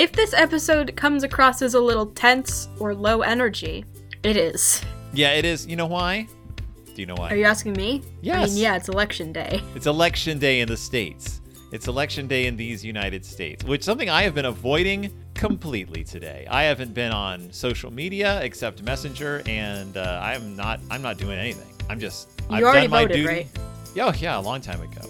If this episode comes across as a little tense or low energy, it is. Yeah, it is. You know why? Do you know why? Are you asking me? I Yes. mean, yeah, it's election day. It's election day in the States. It's election day in these United States, which is something I have been avoiding completely today. I haven't been on social media except Messenger, and uh, I'm not. I'm not doing anything. I'm just. You I've already done my voted, duty. right? Yeah, Oh, yeah, a long time ago.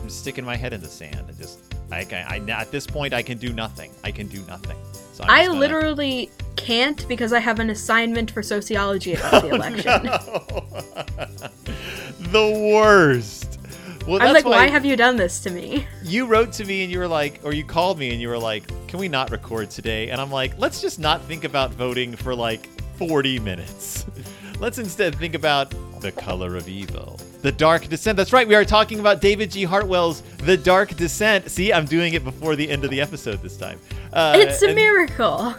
I'm sticking my head in the sand and just. I, can- I, at this point, I can do nothing. I can do nothing. So I gonna- literally can't because I have an assignment for sociology about the oh, election. the worst. Well, I'm like, why why have you done this to me? you wrote to me and you were like, or you called me and you were like, can we not record today? And I'm like, let's just not think about voting for like 40 minutes. let's instead think about the color of evil. The Dark Descent. That's right. We are talking about David G. Hartwell's The Dark Descent. See, I'm doing it before the end of the episode this time. Uh, It's a and- miracle.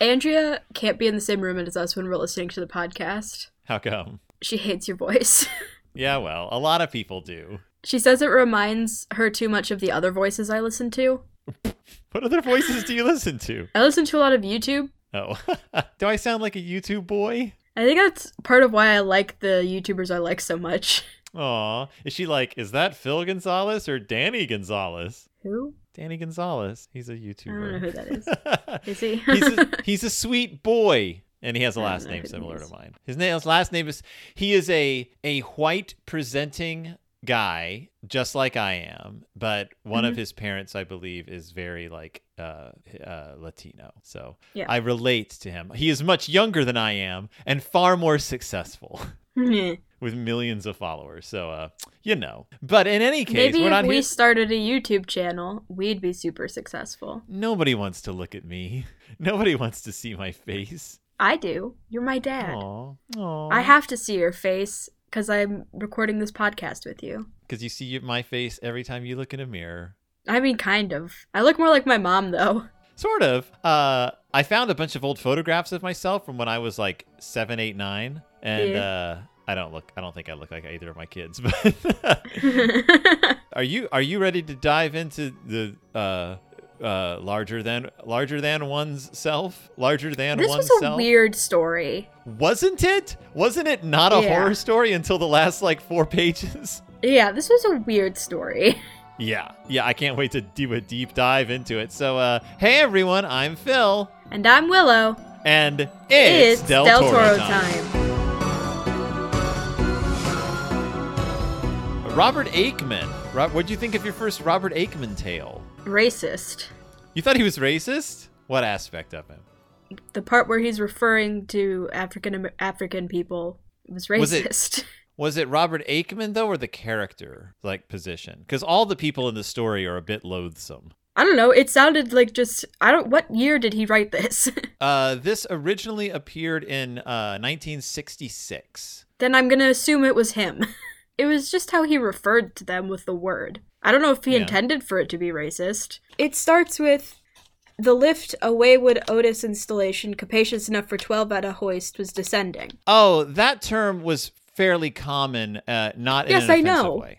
Andrea can't be in the same room as us when we're listening to the podcast. How come? She hates your voice. Yeah, well, a lot of people do. she says it reminds her too much of the other voices I listen to. What other voices do you listen to? I listen to a lot of YouTube. Oh, do I sound like a YouTube boy? I think that's part of why I like the YouTubers I like so much. Aw, is she like, is that Phil Gonzalez or Danny Gonzalez? Who? Danny Gonzalez. He's a I don't know YouTuber. who that is. Is he? he's, a, he's a sweet boy. And he has a last name similar to mine. His, name, his last name is he is a a white presenting guy, just like I am. But one Mm-hmm. of his parents, I believe, is very like uh, uh, Latino. So Yeah. I relate to him. He is much younger than I am and far more successful. With millions of followers. So, uh, you know. But in any case, Maybe if we here. started a YouTube channel, we'd be super successful. Nobody wants to look at me. Nobody wants to see my face. I do. You're my dad. Aw, aw. I have to see your face because I'm recording this podcast with you. because you see my face every time you look in a mirror. I mean, kind of. I look more like my mom, though. Sort of. Uh, I found a bunch of old photographs of myself from when I was like seven, eight, nine, and Yeah. uh, I don't look. I don't think I look like either of my kids. But are you? Are you ready to dive into the? Uh, uh, larger than larger than one's self, larger than this one's was a self. weird story. Wasn't it? Wasn't it not a Yeah. horror story until the last like four pages? Yeah, this was a weird story. Yeah, yeah, I can't wait to do a deep dive into it. So, uh, hey everyone, I'm Phil, And I'm Willow. and it's, Del, Toro, time. Robert Aickman. What'd you think of your first Robert Aickman tale? Racist. You thought he was racist? What aspect of him? The part where he's referring to African African people was Was it- racist. Was it Robert Aickman though, or the character like position? Because all the people in the story are a bit loathsome. I don't know. It sounded like just I don't. What year did he write this? Uh, this originally appeared in uh, 1966. then I'm gonna assume it was him. It was just how he referred to them with the word. I don't know if he Yeah. intended for it to be racist. It starts with the lift, a Waygood Otis installation capacious enough for 12 at a hoist, was descending. Oh, that term was fairly common, uh, not in Yes, an I offensive know. way.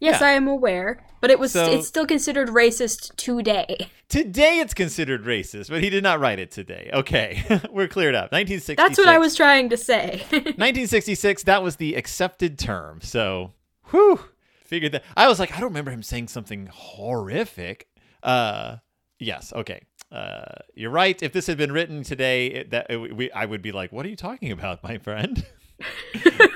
Yes, Yeah. I am aware, but it was So- it's still considered racist today. Today it's considered racist, but he did not write it today. Okay, we're cleared up. 1966. That's what I was trying to say. 1966. That was the accepted term. So, whew, figured that. I was like, I don't remember him saying something horrific. Uh, yes. Okay. Uh, you're right. If this had been written today, it, that it, we, I would be like, "What are you talking about, my friend?"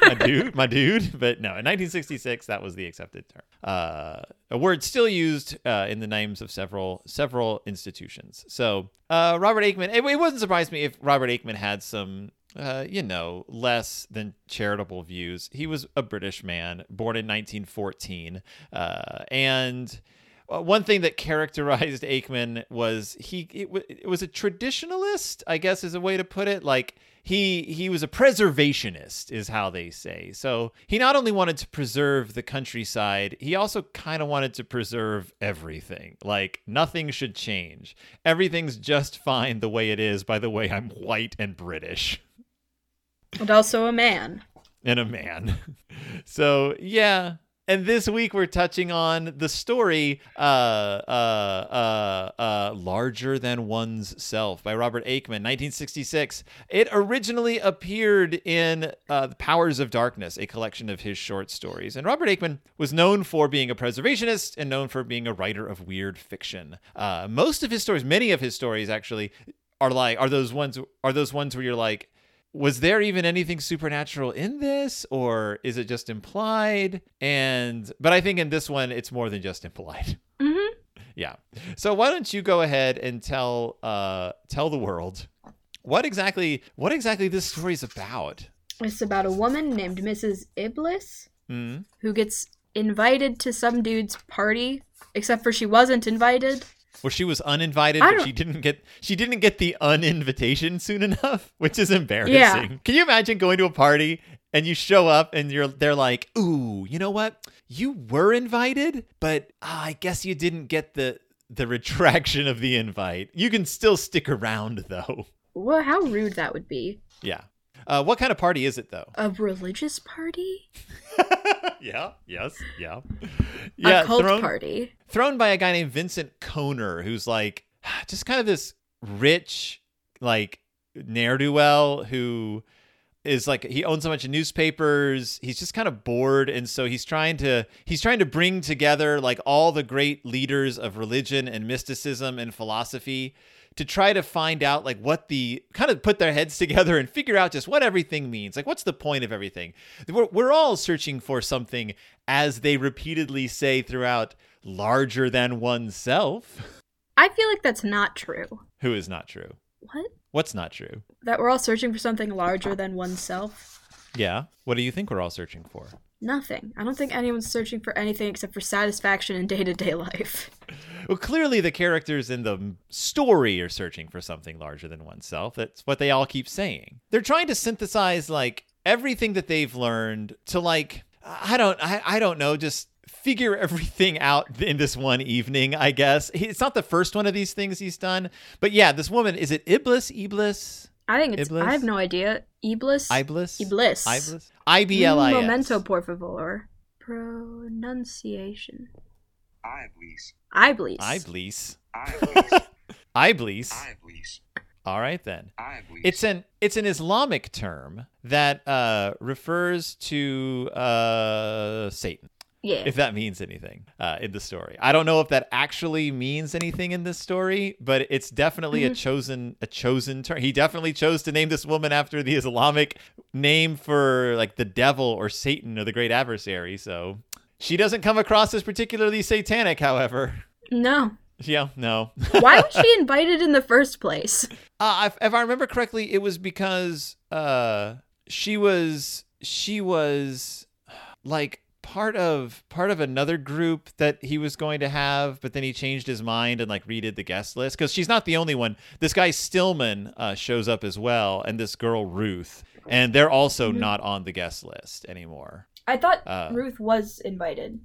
My dude, my dude. But no, in 1966, that was the accepted term. Uh, a word still used uh, in the names of several several institutions. So uh, Robert Aickman. It, it wouldn't surprise me if Robert Aickman had some. Uh, you know, less than charitable views. He was a British man, born in 1914, uh, and uh, one thing that characterized Aickman was he it, w- it was a traditionalist, I guess is a way to put it. Like he he was a preservationist, is how they say. So he not only wanted to preserve the countryside, he also kind of wanted to preserve everything. Like nothing should change. Everything's just fine the way it is. By the way, I'm white and British and also a man. and a man. so yeah, and this week we're touching on the story uh, uh, uh, uh, Larger Than One's Self by Robert Aickman, 1966. It originally appeared in uh, The Powers of Darkness, a collection of his short stories. And Robert Aickman was known for being a preservationist and known for being a writer of weird fiction. Uh, most of his stories, many of his stories actually, are like are those ones are those ones where you're like was there even anything supernatural in this or is it just implied and but i think in this one it's more than just implied Mm-hmm. yeah so why don't you go ahead and tell uh tell the world what exactly what exactly this story is about It's about a woman named Mrs. Iblis Hmm. who gets invited to some dude's party, except for she wasn't invited. Well she was uninvited but she didn't get she didn't get the uninvitation soon enough which is embarrassing. Yeah. can you imagine going to a party and you show up and you're they're like ooh you know what? You were invited but ah, i guess you didn't get the the retraction of the invite. You can still stick around though. Well, how rude that would be. yeah uh, what kind of party is it though A religious party? yeah yes yeah yeah a cult thrown- party? thrown by a guy named Vincent Koner, who's like just kind of this rich, like ne'er do well who is like he owns a bunch of newspapers. He's just kind of bored, and so he's trying to he's trying to bring together like all the great leaders of religion and mysticism and philosophy to try to find out like what the kind of put their heads together and figure out just what everything means. Like what's the point of everything? We're, we're all searching for something as they repeatedly say throughout larger than oneself, I feel like that's not true. who is not true. What? What's not true? That we're all searching for something larger than oneself? Yeah. What do you think we're all searching for? Nothing. I don't think anyone's searching for anything except for satisfaction in day to day life. Well, clearly the characters in the story are searching for something larger than oneself. That's what they all keep saying. They're trying to synthesize like everything that they've learned to like I don't I, I don't know, just figure everything out in this one evening, I guess. It's not the first one of these things he's done, but yeah, this woman is it Iblis? Iblis? I think it's. Iblis? I have no idea. Iblis? Iblis? Iblis. Iblis? I B L I S. Momento, por favor. Pronunciation. Iblis. Iblis. Iblis. Iblis. Iblis. Iblis. All right then. Iblis. It's an it's an Islamic term that uh, refers to uh, Satan, Yeah. if that means anything uh, in the story. I don't know if that actually means anything in this story, but it's definitely a chosen a chosen term. He definitely chose to name this woman after the Islamic name for like the devil or Satan or the great adversary. So she doesn't come across as particularly satanic, however. no. Yeah, no. Why was she invited in the first place? Uh, if, if I remember correctly, it was because uh, she was she was like part of part of another group that he was going to have, but then he changed his mind and like redid the guest list because she's not the only one. This guy Stillman uh, shows up as well, and this girl Ruth, and they're also not on the guest list anymore. I thought Uh. Ruth was invited.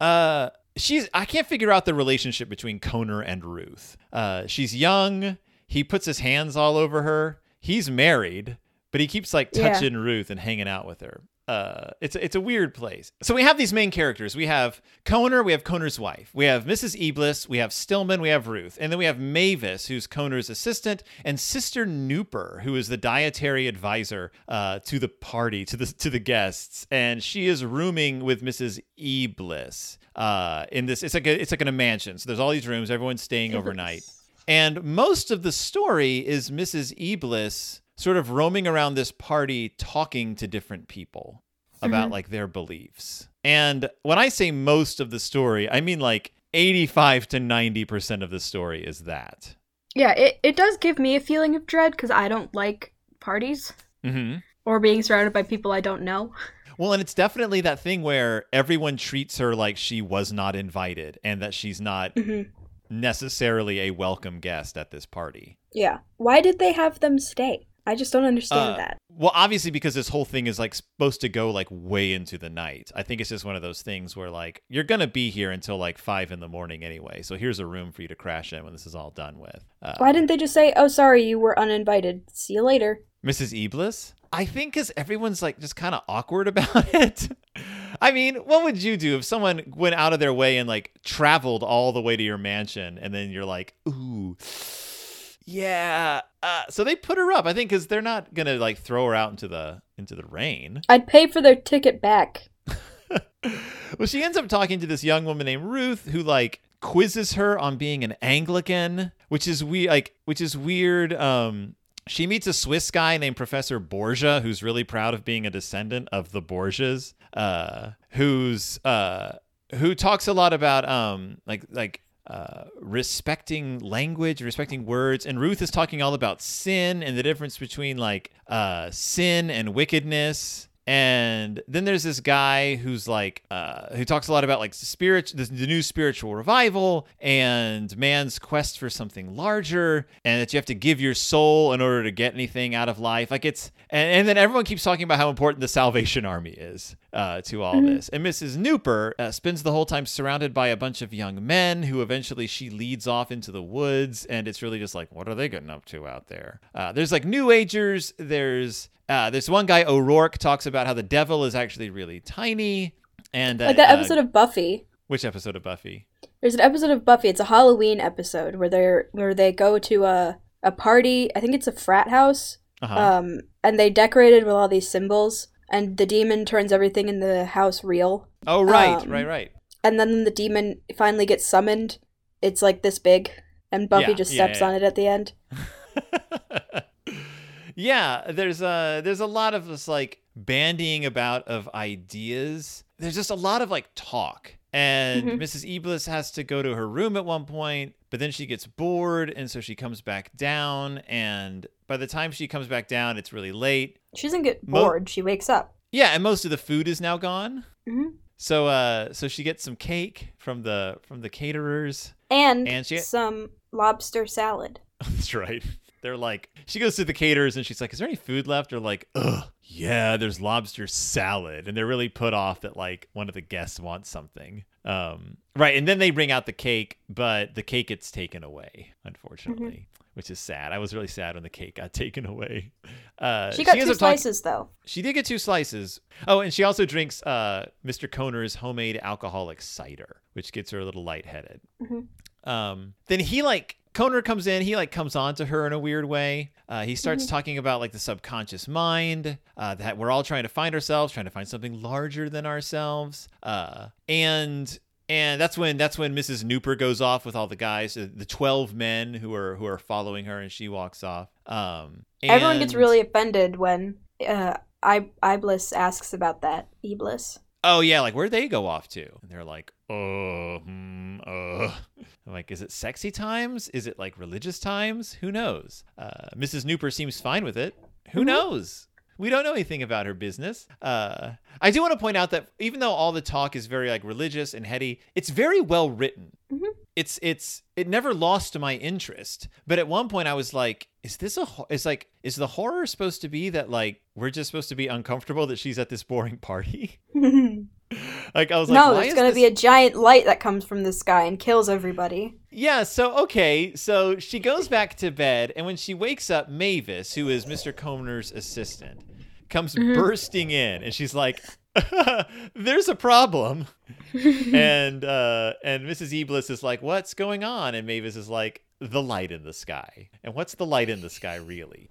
Uh, she's I can't figure out the relationship between Koner and Ruth. Uh, she's young. He puts his hands all over her. He's married, but he keeps like Yeah. touching Ruth and hanging out with her. Uh, it's it's a weird place. So we have these main characters. We have Koner, we have Koner's wife, we have Mrs. Eblis, we have Stillman, we have Ruth, and then we have Mavis, who's Koner's assistant, and Sister Nooper, who is the dietary advisor uh, to the party, to the to the guests, and she is rooming with Mrs. Eblis Uh, in this, it's like a, it's like in a mansion. So there's all these rooms. Everyone's staying overnight. And most of the story is Mrs. Iblis sort of roaming around this party talking to different people about like their beliefs. And when I say most of the story, I mean like 85 to 90% of the story is that. Yeah, it, it does give me a feeling of dread because I don't like parties hmm or being surrounded by people I don't know. Well, and it's definitely that thing where everyone treats her like she was not invited and that she's not Mhm. necessarily a welcome guest at this party. Yeah. Why did they have them stay? I just don't understand Uh, that. Well, obviously because this whole thing is like supposed to go like way into the night. I think it's just one of those things where like you're gonna be here until like five in the morning anyway. So here's a room for you to crash in when this is all done with. Uh, Why didn't they just say, "Oh, sorry, you were uninvited. See you later"? Mrs. Eblis? I think because everyone's like just kind of awkward about it. I mean, what would you do if someone went out of their way and like traveled all the way to your mansion and then you're like, ooh, yeah. Uh, so they put her up, I think, because they're not gonna like throw her out into the into the rain. I'd pay for their ticket back. well, she ends up talking to this young woman named Ruth who like quizzes her on being an Anglican, which is we like which is weird. Um she meets a Swiss guy named Professor Borgia, who's really proud of being a descendant of the Borgias, uh, who's uh, who talks a lot about um, like like uh, respecting language, respecting words, and Ruth is talking all about sin and the difference between like uh, sin and wickedness. And then there's this guy who's like, uh, who talks a lot about like spirit, the, the new spiritual revival and man's quest for something larger, and that you have to give your soul in order to get anything out of life. Like it's, and, and then everyone keeps talking about how important the Salvation Army is uh, to all this. And Mrs. Nooper uh, spends the whole time surrounded by a bunch of young men who eventually she leads off into the woods, and it's really just like, what are they getting up to out there? Uh, there's like New Agers. There's uh, there's one guy O'Rourke talks about how the devil is actually really tiny, and Like that episode of Buffy. which episode of Buffy? There's an episode of Buffy. It's a Halloween episode where they're where they go to a a party. I think it's a frat house. Uh-huh. Um, and they decorated with all these symbols, and the demon turns everything in the house real. oh right, um, right, right. And then the demon finally gets summoned. It's like this big, and Buffy Yeah, just yeah, steps yeah. on it at the end. yeah, there's a there's a lot of this like bandying about of ideas. There's just a lot of like talk. And. Mrs. Eblis has to go to her room at one point, but then she gets bored and so she comes back down and by the time she comes back down it's really late. She doesn't get Mo- bored. she wakes up. Yeah, and most of the food is now gone. hmm So uh so she gets some cake from the from the caterers. And, And she- some lobster salad. That's right. They're like, she goes to the caterers and she's like, "Is there any food left?" They're like, "Ugh, yeah, there's lobster salad," and they're really put off that like one of the guests wants something. Um, right, and then they bring out the cake, but the cake gets taken away, unfortunately, which is sad. I was really sad when the cake got taken away. Uh, She got ends two slices though. she did get two slices. Oh, and she also drinks uh, Mr. Koner's homemade alcoholic cider, which gets her a little lightheaded. Mhm. Um, then he like Koner comes in. He like comes on to her in a weird way. Uh, he starts Mm-hmm. talking about like the subconscious mind, uh, that we're all trying to find ourselves, trying to find something larger than ourselves. Uh, and and that's when that's when Mrs. Nooper goes off with all the guys, uh, the twelve men who are who are following her, and she walks off. Um, Everyone gets really offended when uh, I Iblis asks about that. Iblis. oh yeah, like where'd they go off to? And they're like, uh, hmm, uh. I'm like, is it sexy times? Is it like religious times? Who knows? Uh, Mrs. Nooper seems fine with it. Who Mhm. knows? We don't know anything about her business. Uh, I do want to point out that even though all the talk is very like religious and heady, it's very well written. Mhm. It's it's it never lost my interest. But at one point, I was like, is this a? ho- It's like, is the horror supposed to be that like we're just supposed to be uncomfortable that she's at this boring party? no, like I was like, why there's gonna this- be a giant light that comes from the sky and kills everybody. Yeah, so okay, so she goes back to bed, and when she wakes up, Mavis, who is Mr. Coner's assistant, comes Mhm. bursting in, and she's like, "There's a problem," and uh, and Mrs. Eblis is like, "What's going on?" And Mavis is like, "The light in the sky." And what's the light in the sky really?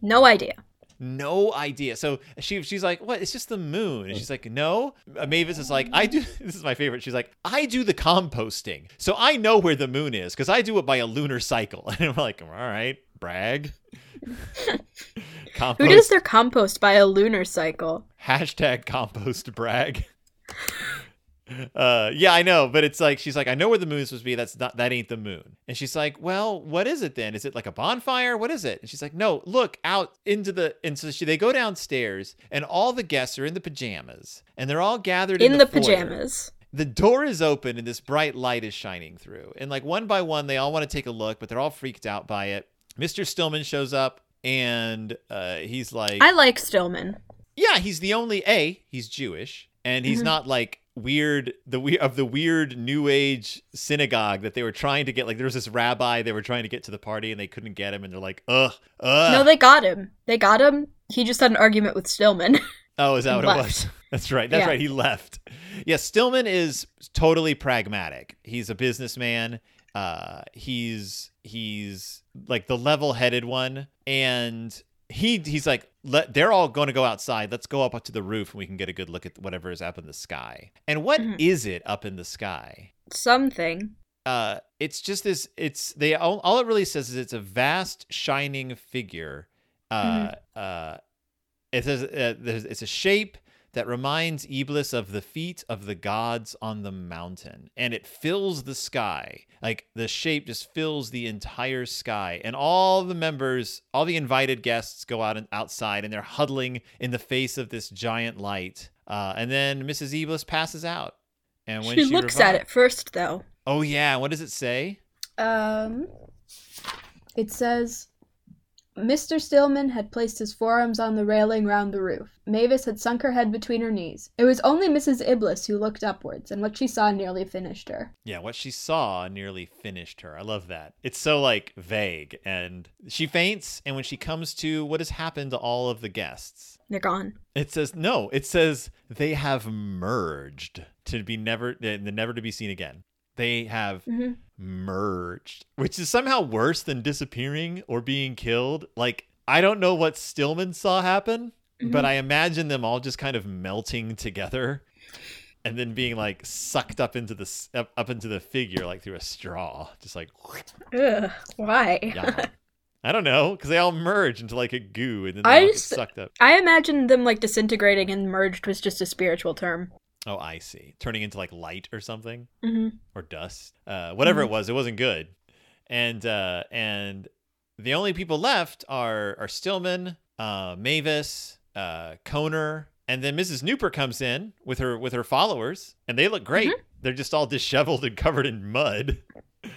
No idea. No idea. So she she's like, "What? It's just the moon." And she's like, "No." Uh, Mavis is like, "I do." This is my favorite. She's like, "I do the composting, so I know where the moon is because I do it by a lunar cycle." And I'm like, "All right, brag." Who does their compost by a lunar cycle? hashtag compost brag? Uh, yeah, I know, but it's like she's like, I know where the moon's supposed to be. That's not that ain't the moon. And she's like, Well, what is it then? Is it like a bonfire? What is it? And she's like, No, look out into the. And so she, they go downstairs, and all the guests are in the pajamas, and they're all gathered in, In the foyer. pajamas. The door is open, and this bright light is shining through. And like one by one, they all want to take a look, but they're all freaked out by it. Mr. Stillman shows up, and uh, he's like, I like Stillman. yeah, he's the only A. He's Jewish, and he's Mhm. not like weird the we of the weird New Age synagogue that they were trying to get. Like there was this rabbi they were trying to get to the party, and they couldn't get him, and they're like, ugh, ugh. No, they got him. They got him. He just had an argument with Stillman. oh, is that what left. it was? That's right. That's Yeah. right. He left. Yeah, Stillman is totally pragmatic. He's a businessman. Uh, he's he's like the level-headed one, and he he's like, let they're all going to go outside. Let's go up to the roof and we can get a good look at whatever is up in the sky. And what is Mhm. it up in the sky? Something. uh it's just this it's they all, all it really says is it's a vast shining figure uh uh it says uh, it's a shape that reminds Iblis of the feet of the gods on the mountain and it fills the sky like the shape just fills the entire sky and all the members all the invited guests go out and outside and they're huddling in the face of this giant light uh, and then Mrs. Iblis passes out and when she, she, looks at it first, though. Oh yeah, what does it say? Um, it says, Mr. Stillman had placed his forearms on the railing round the roof. Mavis had sunk her head between her knees. It was only Mrs. Iblis who looked upwards, and what she saw nearly finished her. Yeah, what she saw nearly finished her. I love that. It's so like vague and she faints and when she comes to what has happened to all of the guests. They're gone. It says no, it says they have merged to be never never to be seen again. They have hmm merged, which is somehow worse than disappearing or being killed. Like I don't know what Stillman saw happen, but Mhm. I imagine them all just kind of melting together and then being like sucked up into the up, up into the figure like through a straw, just like Ugh, why? yeah. I don't know because they all merge into like a goo and then I they all get just- sucked up. I imagine them like disintegrating and merged was just a spiritual term. Oh, I see. Turning into like light or something. hmm or dust, uh, whatever Mhm. it was. It wasn't good, and uh, and the only people left are are Stillman, uh, Mavis, uh, Koner, and then Mrs. Nooper comes in with her with her followers, and they look great. They're just all disheveled and covered in mud. Uh,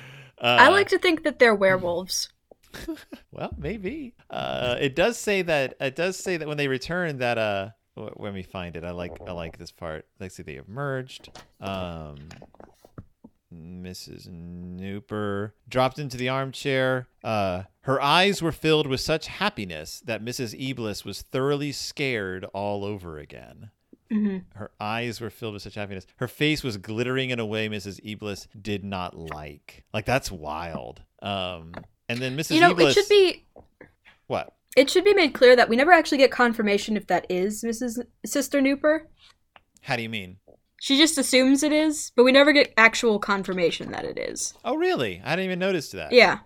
I like to think that they're werewolves. Well, maybe. Uh, it does say that. It does say that when they return, that uh, when we find it, I like. I like this part. Let's see, they have merged. Um, Mrs. Nooper dropped into the armchair. Uh, her eyes were filled with such happiness that Mrs. Eblis was thoroughly scared all over again. hmm Her eyes were filled with such happiness. Her face was glittering in a way Mrs. Eblis did not like. Like that's wild. Um, and then Mrs. You know, Eblis, it should be what? It should be made clear that we never actually get confirmation if that is Mrs. Sister Nooper. How do you mean? She just assumes it is, but we never get actual confirmation that it is. Oh, really? I didn't even notice that. Yeah.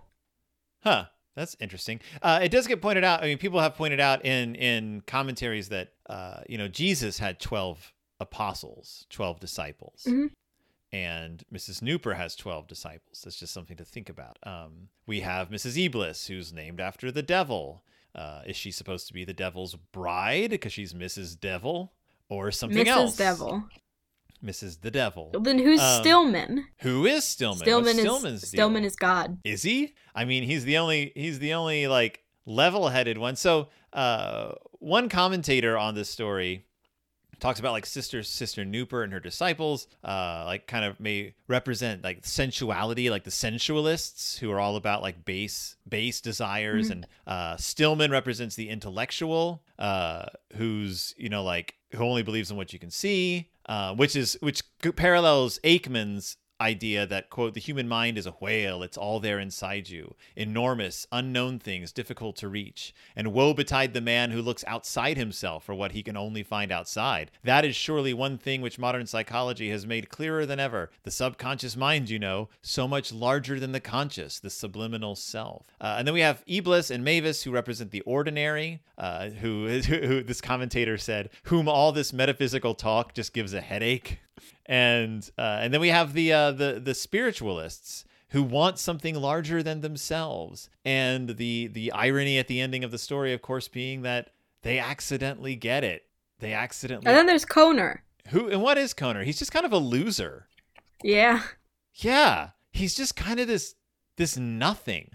Huh. That's interesting. Uh, it does get pointed out. I mean, people have pointed out in in commentaries that uh, you know Jesus had twelve apostles, twelve disciples, Mhm. and Mrs. Nooper has twelve disciples. That's just something to think about. Um, we have Mrs. Eblis, who's named after the devil. Uh, is she supposed to be the devil's bride because she's Mrs. Devil, or something Mrs. else? Devil. Mrs. the Devil. Then who's Um, Stillman? Who is Stillman? Stillman What's is Stillman's deal? Stillman is God. Is he? I mean, he's the only he's the only like level-headed one. So, uh one commentator on this story talks about like sister sister Nooper and her disciples uh like kind of may represent like sensuality like the sensualists who are all about like base base desires Mhm. and uh Stillman represents the intellectual uh who's you know like who only believes in what you can see uh which is which parallels Aickman's idea that quote the human mind is a whale it's all there inside you enormous unknown things difficult to reach and woe betide the man who looks outside himself for what he can only find outside. That is surely one thing which modern psychology has made clearer than ever. The subconscious mind you know so much larger than the conscious the subliminal self. Uh, and then we have iblis and mavis who represent the ordinary uh, who, who, who this commentator said whom all this metaphysical talk just gives a headache and uh, and then we have the uh, the the spiritualists who want something larger than themselves. And the the irony at the ending of the story, of course, being that they accidentally get it. They accidentally And then there's Koner. who and what is Koner? He's just kind of a loser. Yeah. Yeah, he's just kind of this this nothing.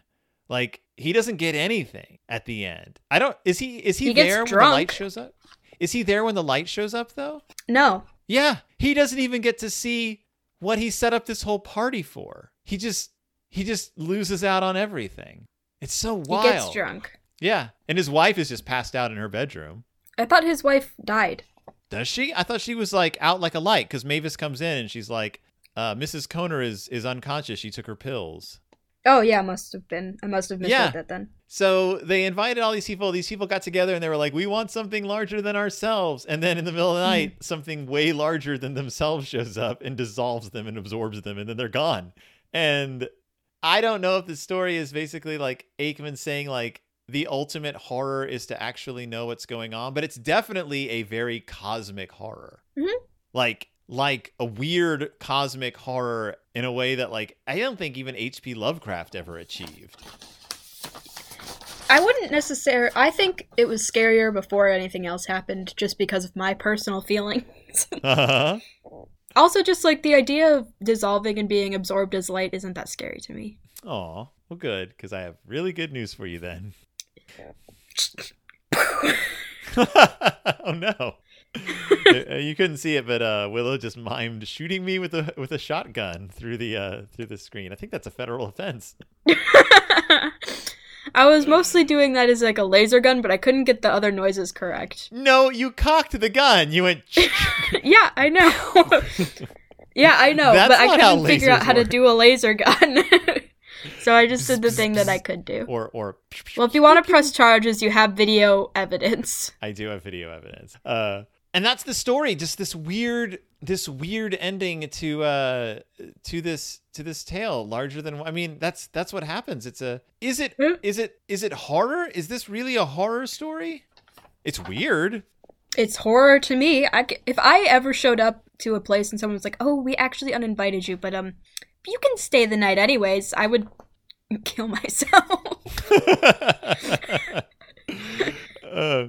Like he doesn't get anything at the end. I don't. Is he? Is he, He there when the light shows up? Is he there when the light shows up though? No. Yeah, he doesn't even get to see what he set up this whole party for. He just he just loses out on everything. It's so wild. He gets drunk. Yeah, and his wife is just passed out in her bedroom. I thought his wife died. Does she? I thought she was like out like a light because Mavis comes in and she's like, uh, "Mrs. Conner is is unconscious. She took her pills." Oh yeah, must have been. I must have misread Yeah. that then. So they invited all these people. These people got together and they were like, "We want something larger than ourselves." And then in the middle of the night, something way larger than themselves shows up and dissolves them and absorbs them, and then they're gone. And I don't know if the story is basically like Aickman saying like the ultimate horror is to actually know what's going on, but it's definitely a very cosmic horror. Mhm. Like like a weird cosmic horror in a way that like I don't think even H.P. Lovecraft ever achieved. I wouldn't necessarily. I think it was scarier before anything else happened, just because of my personal feelings. Uh-huh. also, just like the idea of dissolving and being absorbed as light isn't that scary to me. Aw, well, good, because I have really good news for you then. oh no! Uh, you couldn't see it, but uh, Willow just mimed shooting me with a with a shotgun through the uh, through the screen. I think that's a federal offense. I was mostly doing that as like a laser gun, but I couldn't get the other noises correct. No, you cocked the gun. You went. yeah, I know. yeah, I know, That's but I couldn't figure out how to do a laser gun. so I just did the thing that I could do. or or. Well, if you want to press charges, you have video evidence. I do have video evidence. Uh, and that's the story. Just this weird, this weird ending to uh to this to this tale. Larger than I mean, that's that's what happens. It's a is it Hmm? is it is it horror? Is this really a horror story? It's weird. It's horror to me. I, if I ever showed up to a place and someone was like, "Oh, we actually uninvited you, but um, you can stay the night anyways," I would kill myself. uh,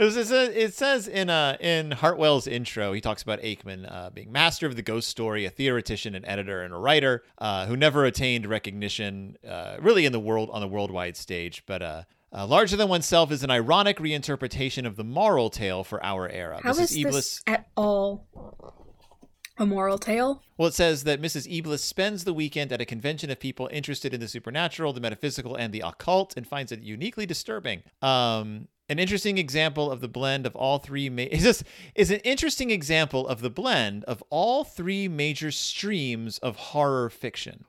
it, was, it says- it says in uh in Hartwell's intro, he talks about Aickman uh, being master of the ghost story, a theoretician, an editor, and a writer uh, who never attained recognition uh, really in the world on the worldwide stage, but uh. Uh, Larger Than Oneself is an ironic reinterpretation of the moral tale for our era. How Mrs. is this at all a moral tale? Well, it says that Mrs. Eblis spends the weekend at a convention of people interested in the supernatural, the metaphysical, and the occult, and finds it uniquely disturbing. Um, an interesting example of the blend of all three ma- is this is an interesting example of the blend of all three major streams of horror fiction.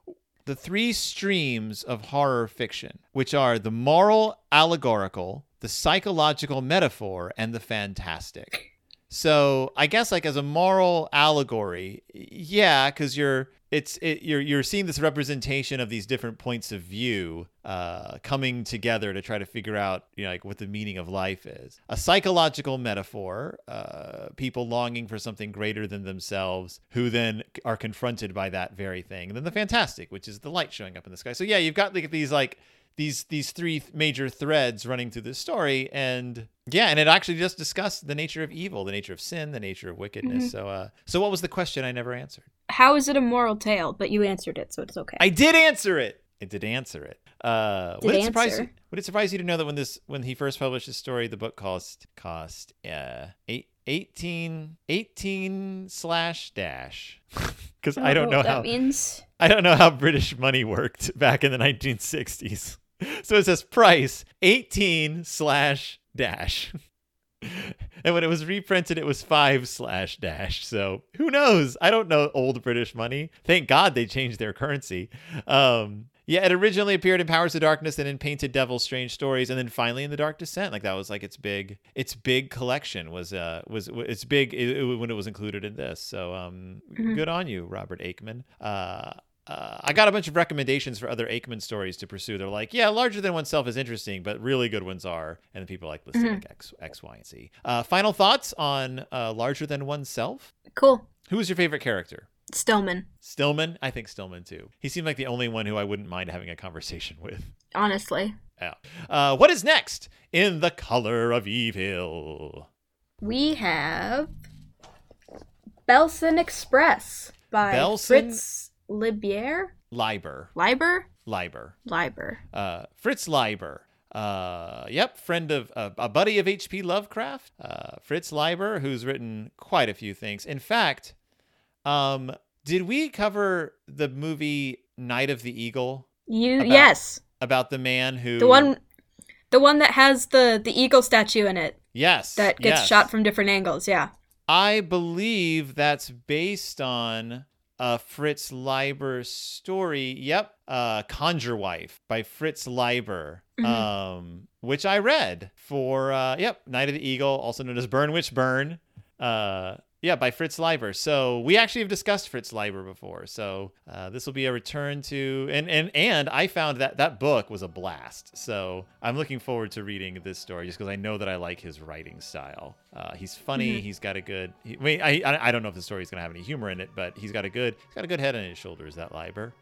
The three streams of horror fiction, which are the moral allegorical, the psychological metaphor, and the fantastic. So I guess like as a moral allegory, yeah, because you're it's it, you're you're seeing this representation of these different points of view uh, coming together to try to figure out you know like what the meaning of life is. A psychological metaphor, uh, people longing for something greater than themselves, who then are confronted by that very thing. And then the fantastic, which is the light showing up in the sky. So yeah, you've got like these like these these three major threads running through this story and yeah and it actually just discussed the nature of evil the nature of sin the nature of wickedness so uh so what was the question i never answered How is it a moral tale? But you answered it, so it's okay. i did answer it i did answer it uh would Did it surprise answer. you would it surprise you to know that when this when he first published his story the book cost cost uh eight 18 18 slash dash because i don't know what how that means. I don't know how British money worked back in the 1960s. So it says price 18 slash dash. And when it was reprinted, it was five slash dash. So who knows? I don't know old British money. Thank God they changed their currency. Um, yeah, it originally appeared in Powers of Darkness and in Painted Devil Strange Stories, and then finally in The Dark Descent. Like that was like its big, its big collection was uh was its big it, it- when it was included in this. So um, Mhm. good on you, Robert Aickman. Uh, uh, I got a bunch of recommendations for other Aickman stories to pursue. They're like, yeah, larger than oneself is interesting, but really good ones are, and then people like listing Mhm. like X, X, Y, and Z. Uh, final thoughts on uh, larger than oneself. Cool. Who was your favorite character? Stillman. Stillman. I think Stillman too. He seemed like the only one who I wouldn't mind having a conversation with. Honestly, Yeah. Uh, what is next in the color of evil? we have Belsen Express by Belsen- Fritz Libier. Liber. Liber. Liber. Liber. uh, Fritz Liber. Uh, yep, friend of uh, a buddy of H.P. Lovecraft, uh, Fritz Leiber, who's written quite a few things. In fact, um, did we cover the movie Night of the Eagle You About- yes, about the man who the one, the one that has the the eagle statue in it yes that gets yes. shot from different angles. Yeah. I believe that's based on a Fritz Leiber story. Yep, uh, Conjure Wife by Fritz Leiber, Mhm. um, which I read for uh, yep, Night of the Eagle, also known as Burn Witch Burn. Uh, yeah, by Fritz Leiber. So we actually have discussed Fritz Leiber before. So uh, this will be a return to and and and I found that that book was a blast. So I'm looking forward to reading this story just because I know that I like his writing style. Uh, he's funny. Mhm. He's got a good. He, I mean, I I I don't know if the story's gonna have any humor in it, but he's got a good he's got a good head on his shoulders. That Leiber.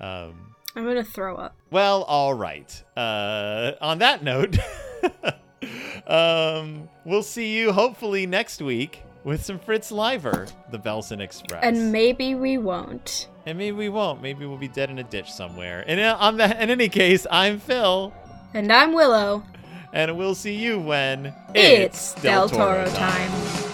Um, I'm gonna throw up. well, all right. Uh, on that note, um, we'll see you hopefully next week with some Fritz Leiber, the Belsen Express. And maybe we won't. And maybe we won't. Maybe we'll be dead in a ditch somewhere. And uh, on that, in any case, I'm Phil, And I'm Willow. and we'll see you when It's Del Toro time.